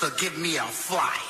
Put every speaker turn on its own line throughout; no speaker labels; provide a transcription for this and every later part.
to give me a fly?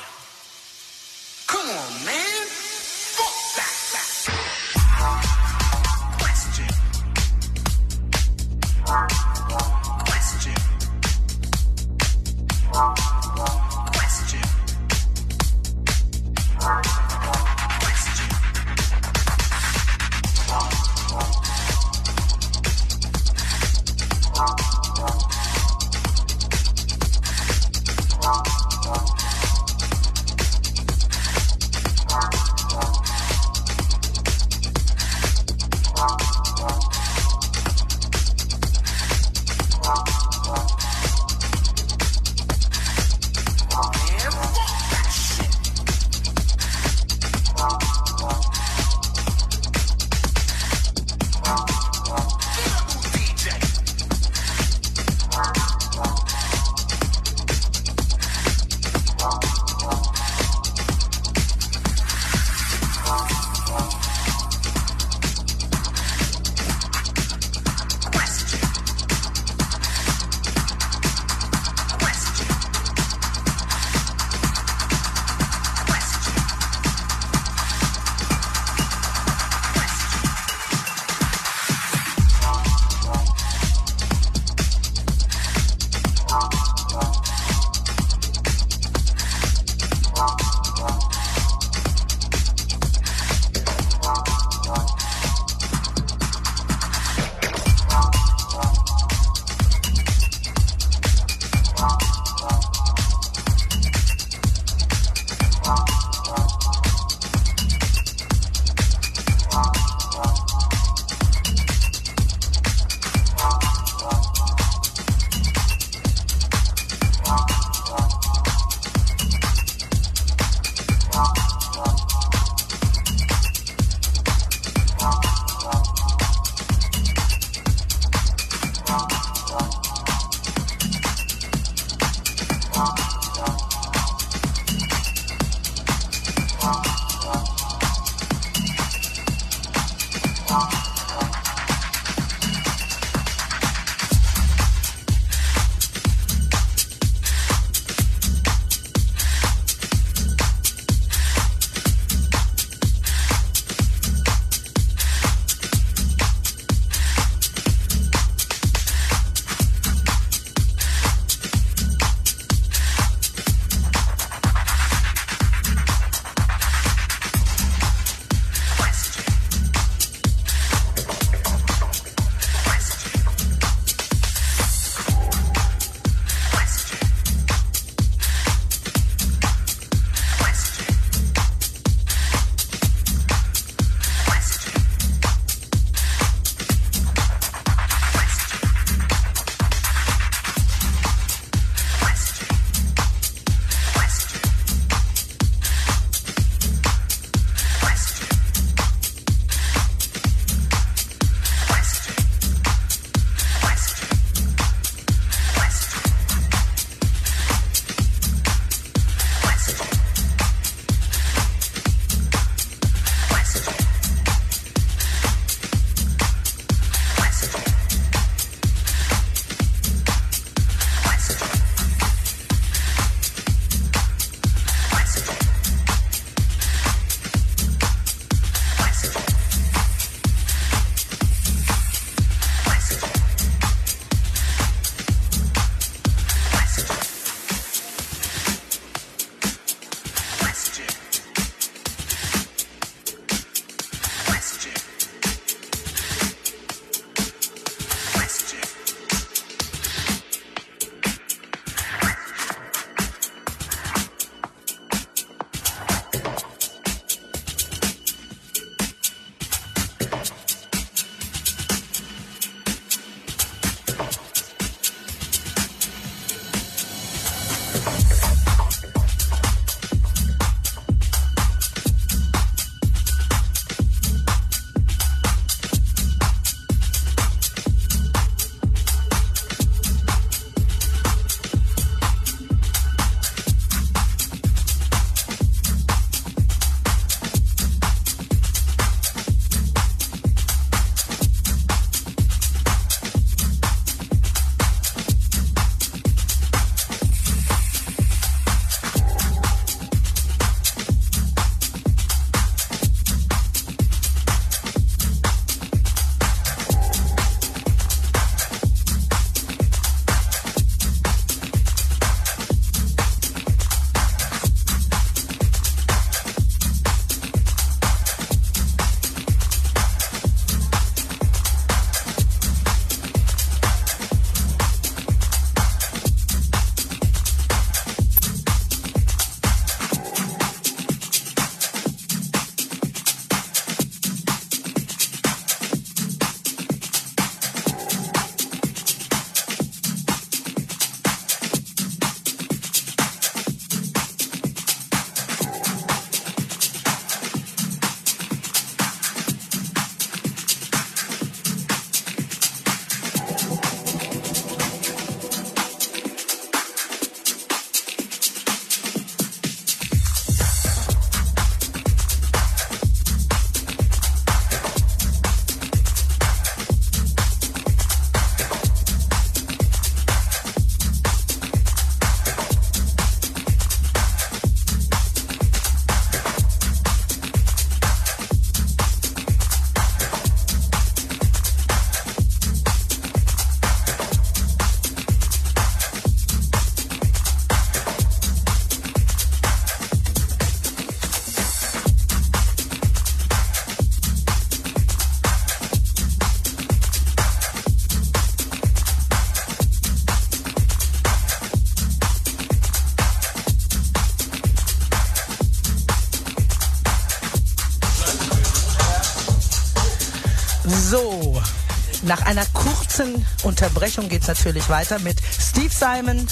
Nach einer kurzen Unterbrechung geht es natürlich weiter mit Steve Simon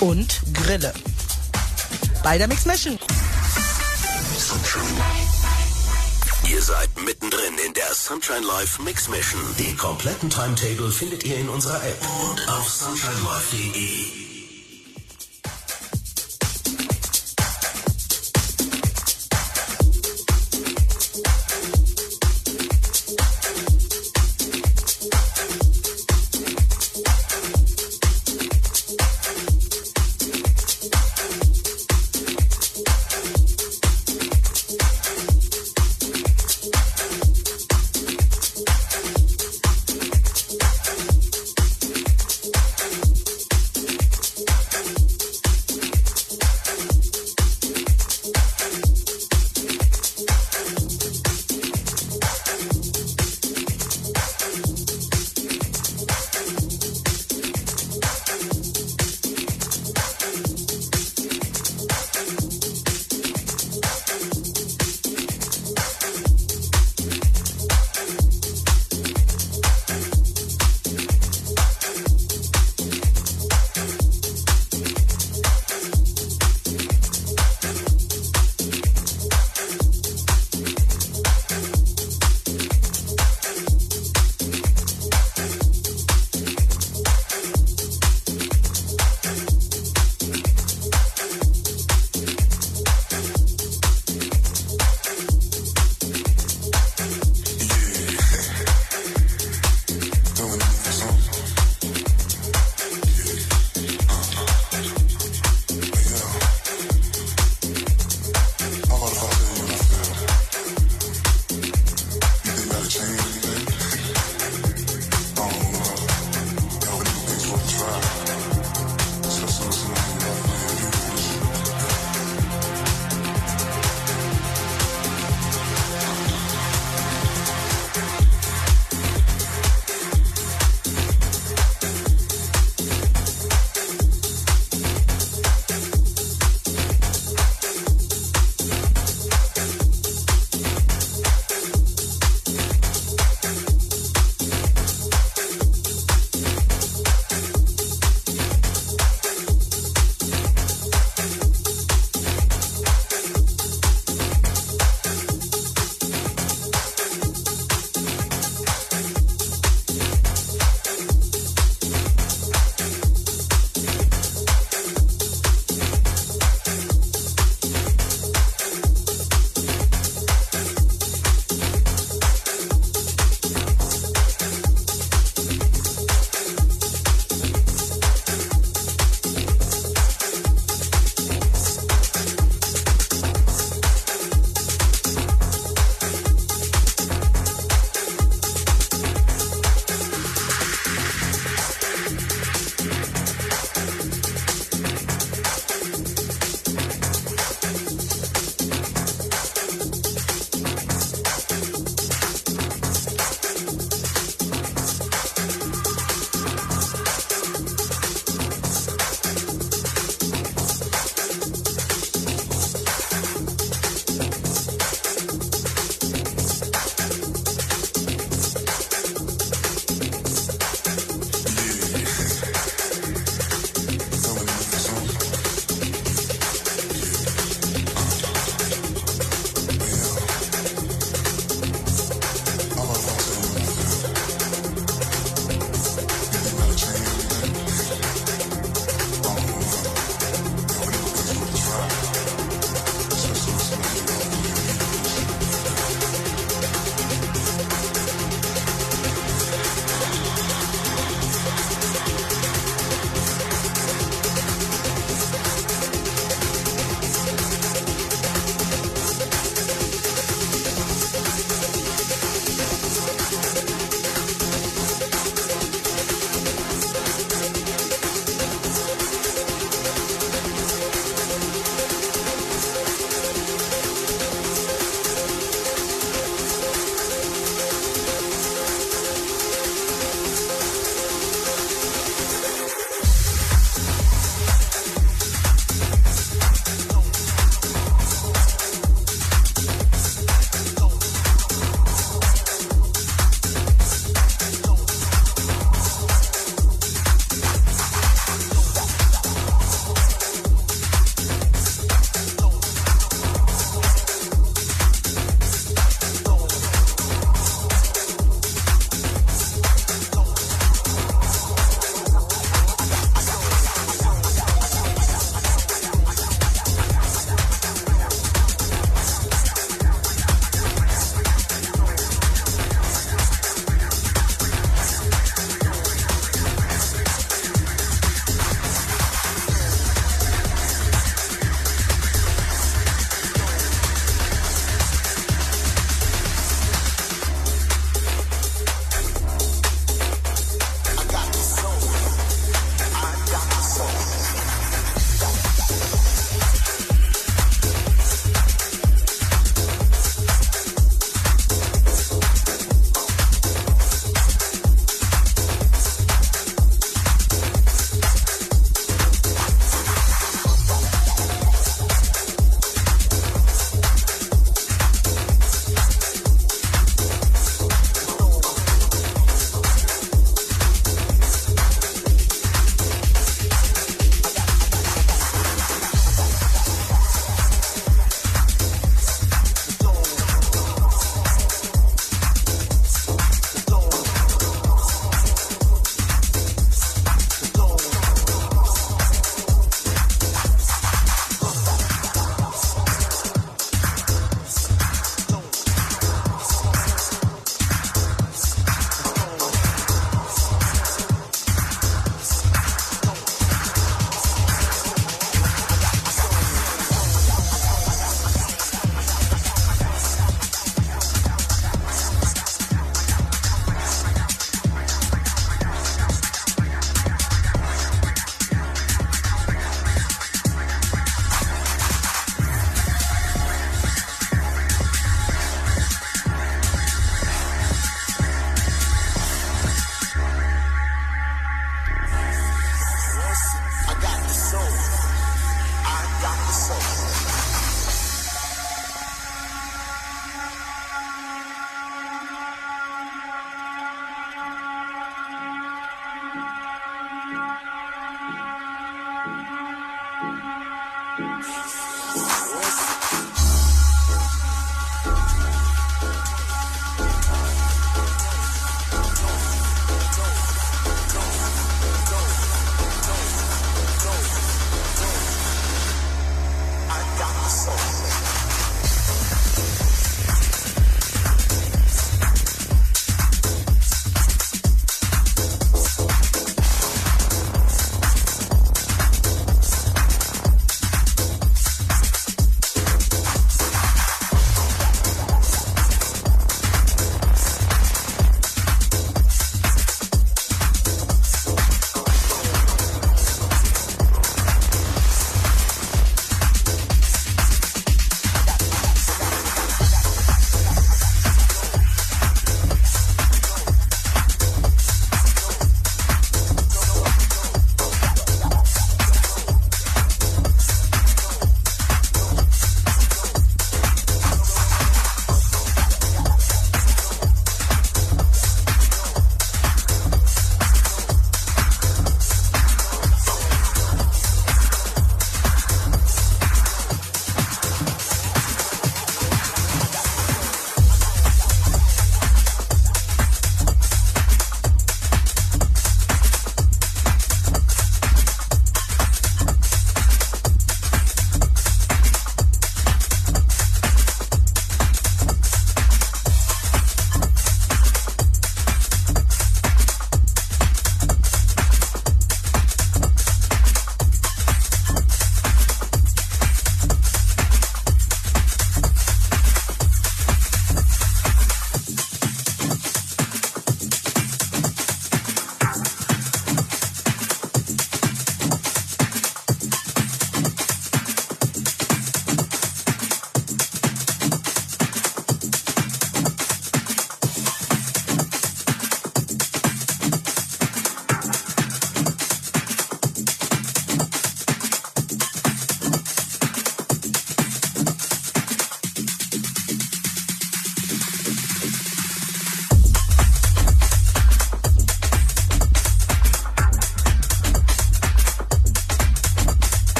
und Grille. Bei der Mix Mission.
Ihr seid mittendrin in der Sunshine Live Mix Mission. Den kompletten Timetable findet ihr in unserer App und auf sunshinelive.de.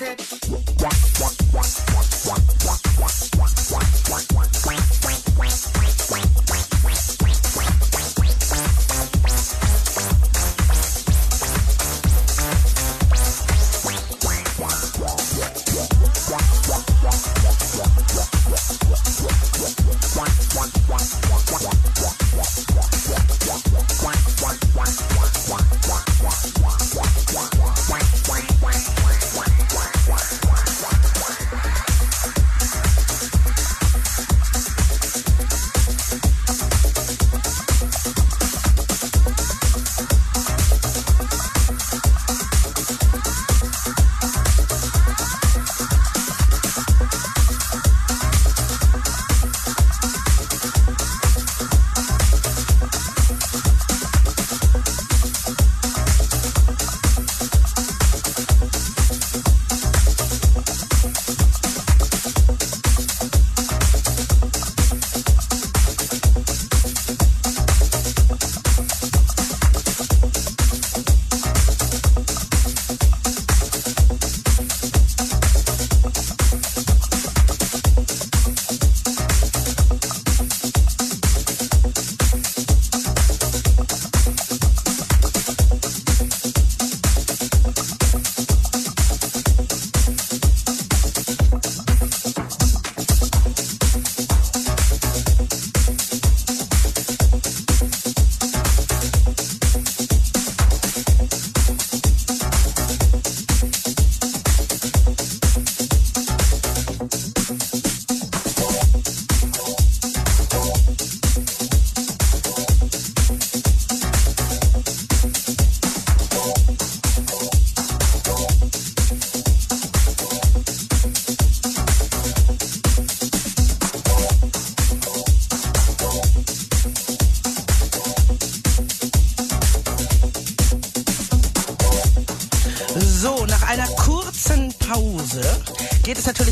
trip.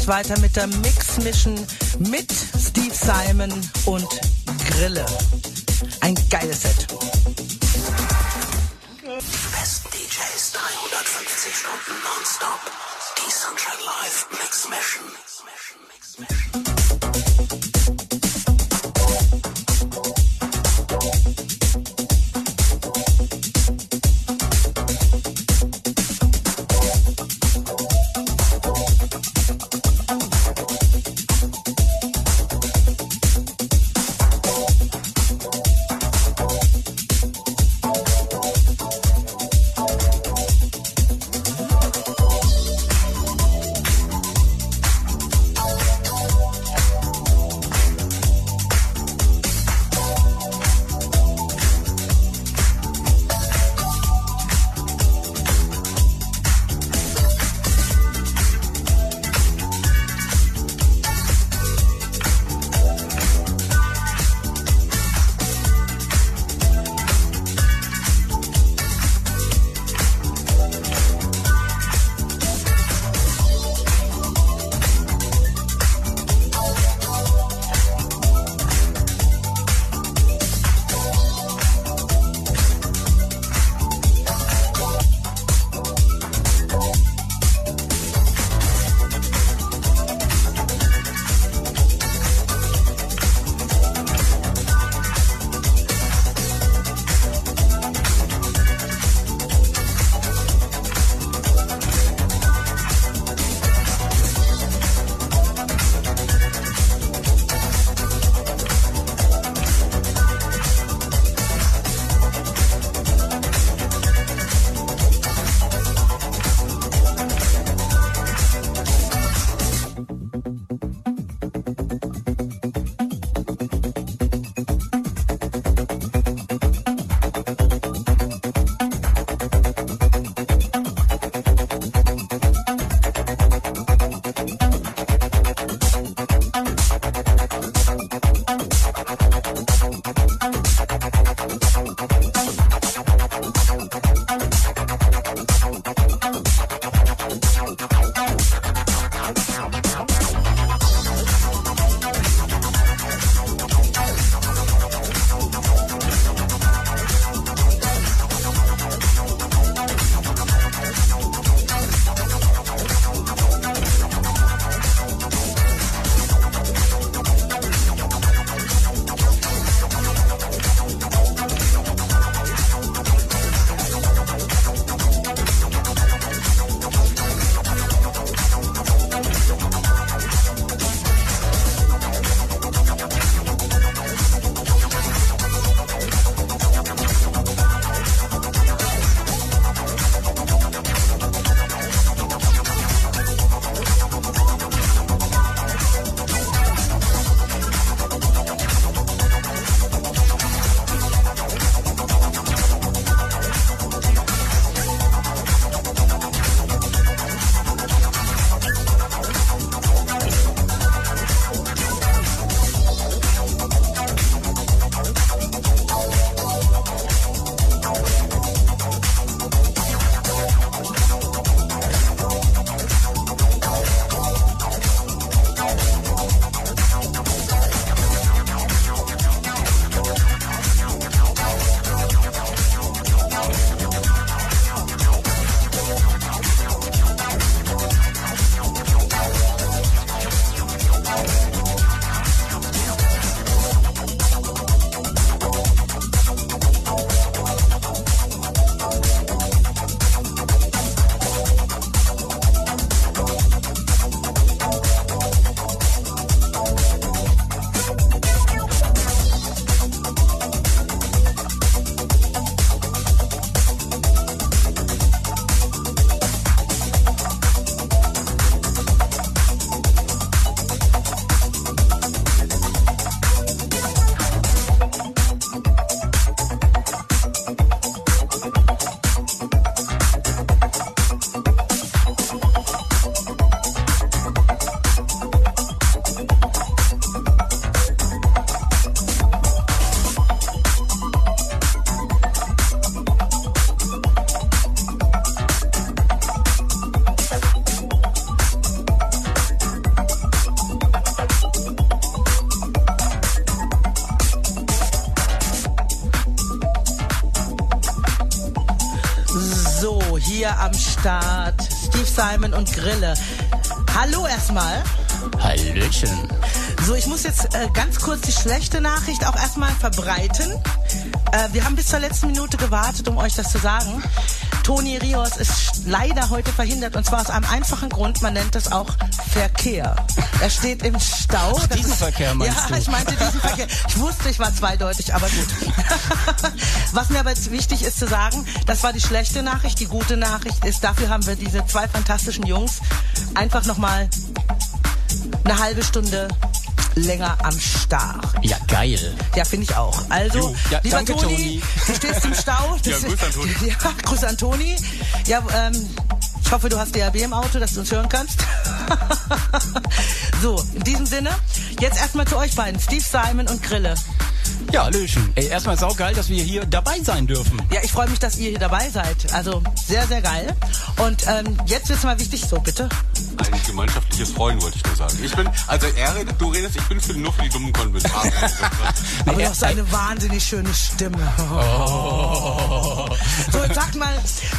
Weiter mit der Mix Mission mit Steve Simon und Grille. Ein geiles Set.
Die besten DJs 350 Stunden nonstop. Die Sunshine Live Mix Mission.
Start. Steve Simon und Grille. Hallo erstmal.
Hallöchen.
So, ich muss jetzt äh, ganz kurz die schlechte Nachricht auch erstmal verbreiten. Äh, wir haben bis zur letzten Minute gewartet, um euch das zu sagen. Toni Rios ist leider heute verhindert und zwar aus einem einfachen Grund. Man nennt es auch Verkehr. Er steht im Stau.
Ach, diesen
ist,
Verkehr meinst
ja,
du?
ich meinte diesen Verkehr. Ich wusste, ich war zweideutig, aber gut. Was mir aber jetzt wichtig ist zu sagen, das war die schlechte Nachricht. Die gute Nachricht ist, dafür haben wir diese zwei fantastischen Jungs einfach nochmal eine halbe Stunde länger am Start.
Ja, geil.
Ja, finde ich auch. Also.
Ja,
lieber
danke,
Toni,
Toni.
du stehst im Stau.
Ja, Grüß an Toni.
Ja, Grüß an Toni. Ja, ähm, ich hoffe, du hast DAB im Auto, dass du uns hören kannst. so, in diesem Sinne, jetzt erstmal zu euch beiden, Steve Simon und Grille.
Ja, Hallöchen. Ey, erstmal saugeil, dass wir hier dabei sein dürfen.
Ja, ich freue mich, dass ihr hier dabei seid. Also sehr, sehr geil. Und ähm, jetzt wird's mal wichtig, so bitte.
Ein gemeinschaftliches Freuen wollte ich nur sagen. Ich bin, also er redet, du redest, ich bin für, nur für die dummen Kommentare.
Aber doch so eine wahnsinnig schöne Stimme. So, jetzt sagt mal,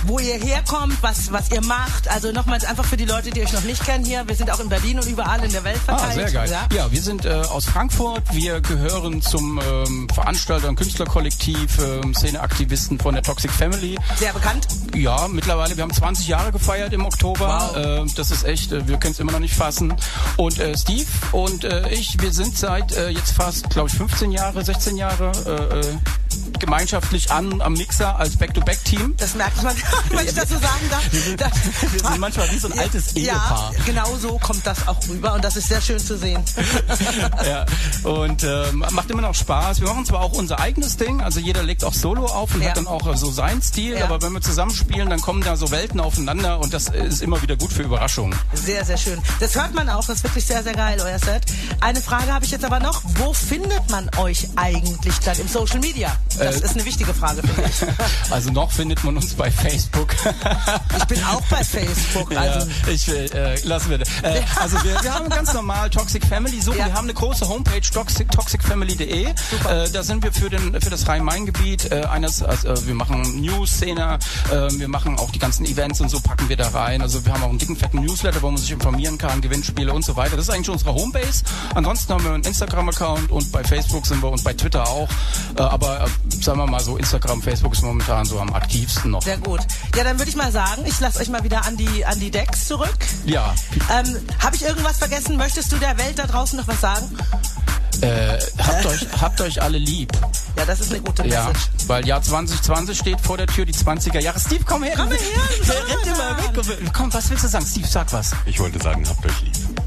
wo ihr herkommt, was, was ihr macht. Also nochmals einfach für die Leute, die euch noch nicht kennen hier. Wir sind auch in Berlin und überall in der Welt verteilt.
Ah, sehr geil.
Ja?
Ja, wir sind äh, aus Frankfurt. Wir gehören zum ähm, Veranstalter- und Künstlerkollektiv, ähm, Szeneaktivisten von der Toxic Family.
Sehr bekannt.
Ja, mittlerweile, wir haben 20 Jahre gefeiert im Oktober. Äh, das ist echt, äh, wir können es immer noch nicht fassen. Und äh, Steve und äh, ich, wir sind seit äh, jetzt fast, glaube ich, 15 Jahre, 16 Jahre äh, gemeinschaftlich an am Mixer als Back-to-Back-Team.
Das merkt man, wenn ich das so sagen darf. Das-
wir sind manchmal wie so ein altes Ehepaar.
Ja, genau so kommt das auch rüber und das ist sehr schön zu sehen.
ja, und ähm, macht immer noch Spaß. Wir machen zwar auch unser eigenes Ding, also jeder legt auch Solo auf und
Ja.
hat dann auch so seinen Stil,
Ja.
aber wenn wir zusammenspielen, dann kommen da so Welten aufeinander und das ist immer wieder gut für Überraschungen.
Sehr, sehr schön. Das hört man auch, das ist wirklich sehr, sehr geil, euer Set. Eine Frage habe ich jetzt aber noch. Wo findet man euch eigentlich dann im Social Media? Das
Äh,
ist eine wichtige Frage, finde ich.
Also noch findet man uns bei Facebook.
Ich bin auch bei Facebook, also...
ja, ich will, äh, lassen wir das. Äh, also wir, wir haben ganz normal Toxic Family suchen.
Ja.
Wir haben eine große Homepage toxic, toxicfamily.de. Äh, da sind wir für den für das Rhein-Main-Gebiet äh, eines also, äh, wir machen News Szene, äh, wir machen auch die ganzen Events und so packen wir da rein. Also wir haben auch einen dicken fetten Newsletter, wo man sich informieren kann, Gewinnspiele und so weiter. Das ist eigentlich unsere Homebase. Ansonsten haben wir einen Instagram Account und bei Facebook sind wir und bei Twitter auch, äh, aber sagen wir mal so Instagram, Facebook ist momentan so am aktivsten noch.
Sehr gut. Ja, dann würde ich mal sagen, ich lasse euch mal wieder an die, an die Decks zurück.
Ja,
Ähm, Habe ich irgendwas vergessen? Möchtest du der Welt da draußen noch was sagen?
äh, habt euch habt euch alle lieb.
Ja, das ist eine gute
Ja,
Message.
weil Jahr 2020 steht vor der Tür, die 20er Jahre. Steve, komm her.
Komm her,
rennt immer weg. Komm, was willst du sagen? Steve, sag was.
Ich wollte sagen, habt euch lieb.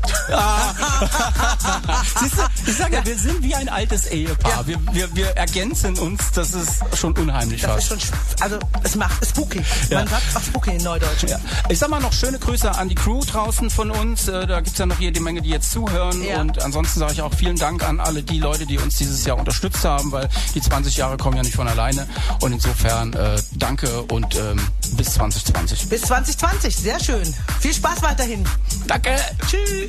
Siehst du, ich sage ja, wir sind wie ein altes Ehepaar.
Ja.
Wir, wir, wir ergänzen uns, das ist schon unheimlich
Das ist schon, sch- also es macht, es spooky.
Ja.
Man sagt auch spooky in Neudeutsch.
Ja. Ich sag mal noch schöne Grüße an die Crew draußen von uns. Äh, Da gibt's ja noch jede Menge, die jetzt zuhören.
Ja.
Und ansonsten sage ich auch vielen Dank an alle die Leute, die uns dieses Jahr unterstützt haben, weil die 20 Jahre kommen ja nicht von alleine. Und insofern äh, danke und ähm, bis 2020.
Bis 2020, sehr schön. Viel Spaß weiterhin.
Danke.
Tschüss.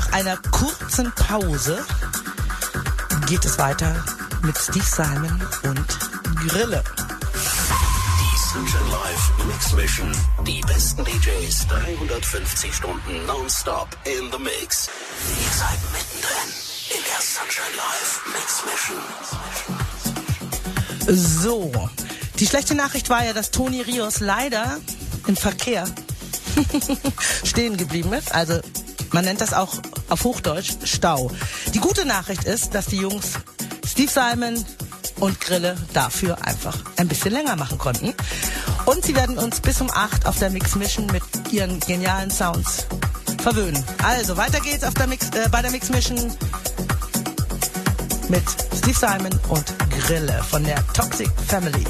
nach einer kurzen Pause geht es weiter mit Steve Simon und Grille.
Die Sunshine Live Mix Mission. Die besten DJs 350 Stunden nonstop in the Mix. Ihr seid mittendrin in der Sunshine Live Mix Mission.
So, die schlechte Nachricht war ja, dass Toni Rios leider im Verkehr stehen geblieben ist. Also man nennt das auch auf Hochdeutsch Stau. Die gute Nachricht ist, dass die Jungs Steve Simon und Grille dafür einfach ein bisschen länger machen konnten. Und sie werden uns bis um 8 auf der Mix Mission mit ihren genialen Sounds verwöhnen. Also weiter geht's auf der Mix, äh, bei der Mix Mission mit Steve Simon und Grille von der Toxic Family.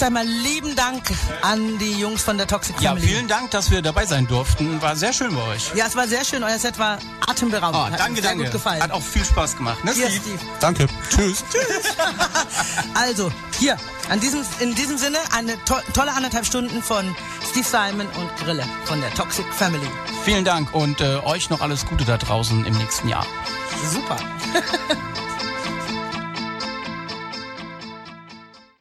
Erst einmal lieben Dank an die Jungs von der Toxic
Ja,
Family.
vielen Dank, dass wir dabei sein durften. War sehr schön bei euch.
Ja, es war sehr schön. Euer Set war atemberaubend.
Oh,
Hat
danke,
mir sehr
danke.
gut gefallen.
Hat auch viel Spaß gemacht, ne,
Hier,
Steve?
Steve.
Danke. Tschüss.
Also, hier, an diesem, in diesem Sinne eine to tolle anderthalb Stunden von Steve Simon und Grille von der Toxic Family.
Vielen Dank und äh, euch noch alles Gute da draußen im nächsten Jahr.
Super.